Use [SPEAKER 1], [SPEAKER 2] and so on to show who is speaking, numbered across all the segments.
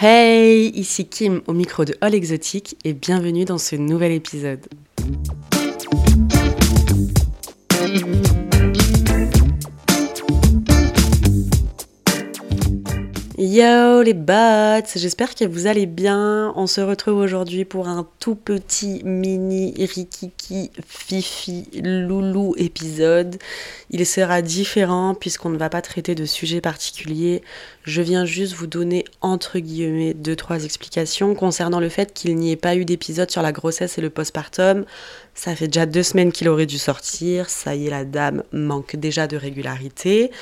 [SPEAKER 1] Hey, ici Kim au micro de All Exotique et bienvenue dans ce nouvel épisode. Yo les bots, j'espère que vous allez bien. On se retrouve aujourd'hui pour un tout petit mini rikiki fifi loulou épisode. Il sera différent puisqu'on ne va pas traiter de sujet particulier. Je viens juste vous donner entre guillemets deux trois explications concernant le fait qu'il n'y ait pas eu d'épisode sur la grossesse et le postpartum. Ça fait déjà deux semaines qu'il aurait dû sortir. Ça y est, la dame manque déjà de régularité.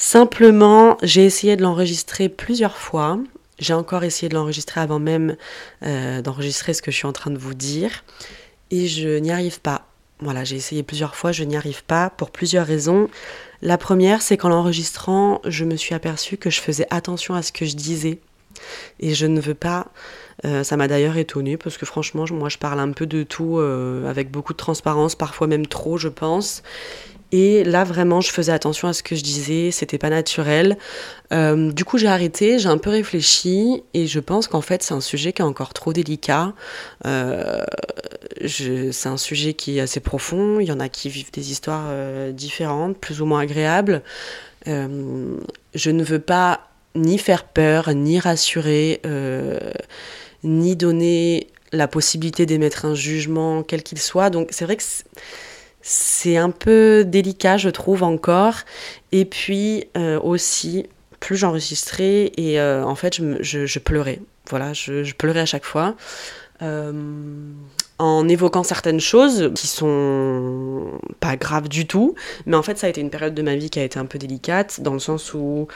[SPEAKER 1] Simplement, j'ai essayé de l'enregistrer plusieurs fois. J'ai encore essayé de l'enregistrer avant même euh, d'enregistrer ce que je suis en train de vous dire. Et je n'y arrive pas. Voilà, j'ai essayé plusieurs fois, je n'y arrive pas pour plusieurs raisons. La première, c'est qu'en l'enregistrant, je me suis aperçue que je faisais attention à ce que je disais. Et je ne veux pas. Euh, ça m'a d'ailleurs étonnée parce que franchement, moi je parle un peu de tout euh, avec beaucoup de transparence, parfois même trop, je pense. Et là, vraiment, je faisais attention à ce que je disais, c'était pas naturel. Euh, du coup, j'ai arrêté, j'ai un peu réfléchi, et je pense qu'en fait, c'est un sujet qui est encore trop délicat. Euh, c'est un sujet qui est assez profond. Il y en a qui vivent des histoires euh, différentes, plus ou moins agréables. je ne veux pas ni faire peur, ni rassurer, ni donner la possibilité d'émettre un jugement, quel qu'il soit. Donc, c'est vrai que c'est un peu délicat, je trouve encore. Et puis euh, aussi, plus j'enregistrais et euh, en fait, je, pleurais. Voilà, je, pleurais à chaque fois. Euh, en évoquant certaines choses qui sont pas graves du tout, mais en fait ça a été une période de ma vie qui a été un peu délicate, dans le sens où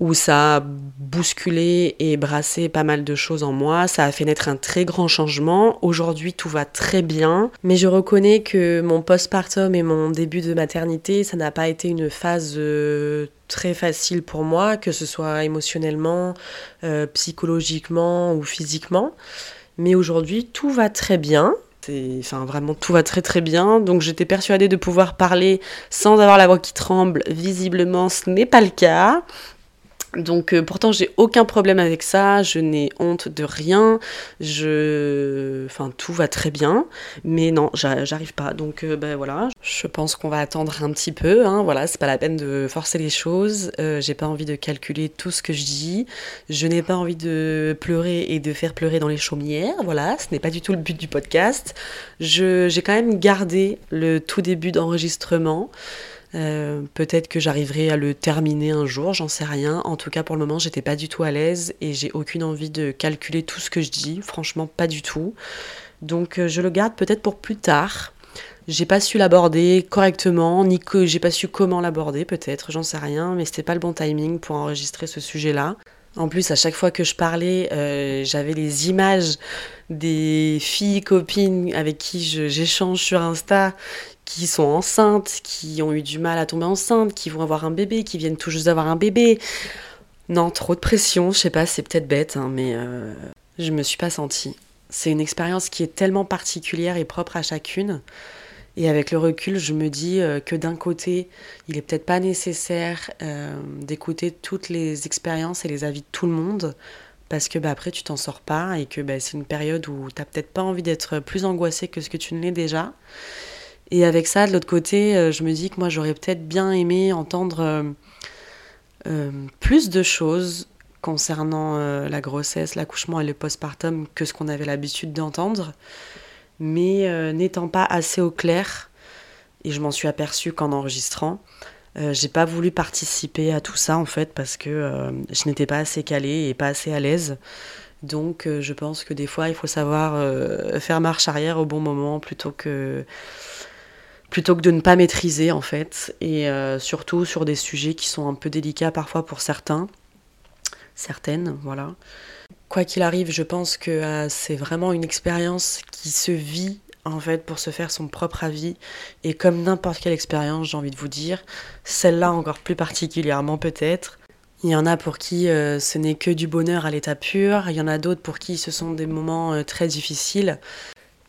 [SPEAKER 1] où ça a bousculé et brassé pas mal de choses en moi. Ça a fait naître un très grand changement. Aujourd'hui, tout va très bien. Mais je reconnais que mon postpartum et mon début de maternité, ça n'a pas été une phase euh, très facile pour moi, que ce soit émotionnellement, euh, psychologiquement ou physiquement. Mais aujourd'hui, tout va très bien. Enfin, vraiment, tout va très très bien. Donc, j'étais persuadée de pouvoir parler sans avoir la voix qui tremble. Visiblement, ce n'est pas le cas. Donc euh, pourtant j'ai aucun problème avec ça, je n'ai honte de rien, je, enfin tout va très bien, mais non j'arrive pas. Donc ben voilà, je pense qu'on va attendre un petit peu. Hein, voilà, c'est pas la peine de forcer les choses. Euh, j'ai pas envie de calculer tout ce que je dis. Je n'ai pas envie de pleurer et de faire pleurer dans les chaumières. Voilà, ce n'est pas du tout le but du podcast. j'ai quand même gardé le tout début d'enregistrement. Euh, peut-être que j'arriverai à le terminer un jour, j'en sais rien. En tout cas, pour le moment, j'étais pas du tout à l'aise et j'ai aucune envie de calculer tout ce que je dis. Franchement, pas du tout. Donc, euh, je le garde peut-être pour plus tard. J'ai pas su l'aborder correctement, ni que j'ai pas su comment l'aborder, peut-être, j'en sais rien, mais c'était pas le bon timing pour enregistrer ce sujet-là. En plus, à chaque fois que je parlais, euh, j'avais les images des filles copines avec qui j'échange sur Insta qui sont enceintes, qui ont eu du mal à tomber enceinte, qui vont avoir un bébé, qui viennent tout juste d'avoir un bébé. Non, trop de pression, je sais pas, c'est peut-être bête, hein, mais euh, je me suis pas sentie. C'est une expérience qui est tellement particulière et propre à chacune. Et avec le recul, je me dis euh, que d'un côté, il est peut-être pas nécessaire euh, d'écouter toutes les expériences et les avis de tout le monde, parce que bah, après tu t'en sors pas et que bah, c'est une période où tu n'as peut-être pas envie d'être plus angoissé que ce que tu ne l'es déjà. Et avec ça, de l'autre côté, euh, je me dis que moi, j'aurais peut-être bien aimé entendre plus de choses concernant la grossesse, l'accouchement et le postpartum que ce qu'on avait l'habitude d'entendre. Mais n'étant pas assez au clair, et je m'en suis aperçue qu'en enregistrant, j'ai pas voulu participer à tout ça en fait parce que je n'étais pas assez calée et pas assez à l'aise. Donc je pense que des fois il faut savoir faire marche arrière au bon moment plutôt que plutôt que de ne pas maîtriser en fait, et euh, surtout sur des sujets qui sont un peu délicats parfois pour certains, certaines, voilà. Quoi qu'il arrive, je pense que euh, c'est vraiment une expérience qui se vit en fait pour se faire son propre avis, et comme n'importe quelle expérience, j'ai envie de vous dire, celle-là encore plus particulièrement peut-être. Il y en a pour qui euh, ce n'est que du bonheur à l'état pur, il y en a d'autres pour qui ce sont des moments très difficiles.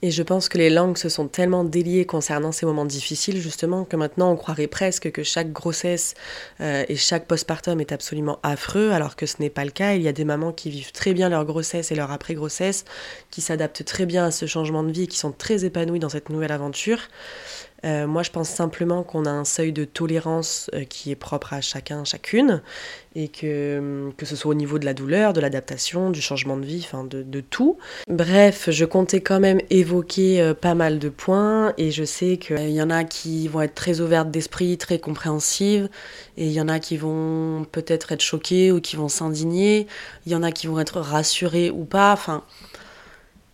[SPEAKER 1] Et je pense que les langues se sont tellement déliées concernant ces moments difficiles, justement, que maintenant on croirait presque que chaque grossesse euh, et chaque postpartum est absolument affreux, alors que ce n'est pas le cas. Il y a des mamans qui vivent très bien leur grossesse et leur après-grossesse, qui s'adaptent très bien à ce changement de vie, qui sont très épanouies dans cette nouvelle aventure. Euh, moi, je pense simplement qu'on a un seuil de tolérance euh, qui est propre à chacun, chacune, et que, que ce soit au niveau de la douleur, de l'adaptation, du changement de vie, enfin de, de, tout. Bref, je comptais quand même évoquer euh, pas mal de points, et je sais qu'il y en a qui vont être très ouvertes d'esprit, très compréhensives, et il y en a qui vont peut-être être choquées ou qui vont s'indigner, il y en a qui vont être rassurées ou pas, enfin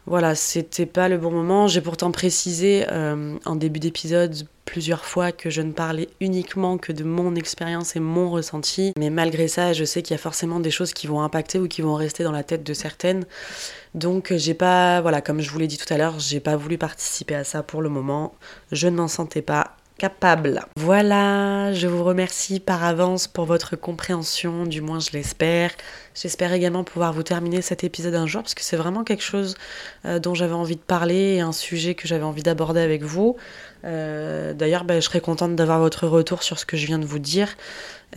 [SPEAKER 1] voilà, c'était pas le bon moment. J'ai pourtant précisé euh, en début d'épisode plusieurs fois que je ne parlais uniquement que de mon expérience et mon ressenti. Mais malgré ça, je sais qu'il y a forcément des choses qui vont impacter ou qui vont rester dans la tête de certaines. Donc j'ai pas, voilà, comme je vous l'ai dit tout à l'heure, j'ai pas voulu participer à ça pour le moment. Je ne m'en sentais pas capable. Voilà, je vous remercie par avance pour votre compréhension, du moins je l'espère. J'espère également pouvoir vous terminer cet épisode un jour parce que c'est vraiment quelque chose euh, dont j'avais envie de parler et un sujet que j'avais envie d'aborder avec vous. Euh, d'ailleurs, ben, je serais contente d'avoir votre retour sur ce que je viens de vous dire.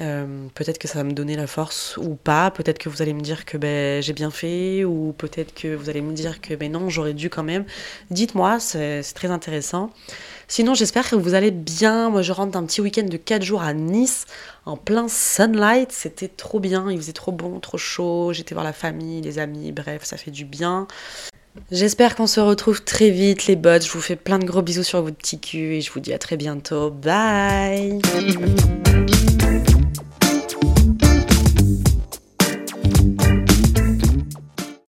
[SPEAKER 1] Euh, peut-être que ça va me donner la force ou pas. Peut-être que vous allez me dire que ben, j'ai bien fait ou peut-être que vous allez me dire que ben, non, j'aurais dû quand même. Dites-moi, c'est très intéressant. Sinon, j'espère que vous allez bien. Moi, je rentre d'un petit week-end de 4 jours à Nice, en plein sunlight. C'était trop bien. Il faisait trop bon, trop chaud. J'étais voir la famille, les amis. Bref, ça fait du bien. J'espère qu'on se retrouve très vite, les bots. Je vous fais plein de gros bisous sur votre petit cul et je vous dis à très bientôt. Bye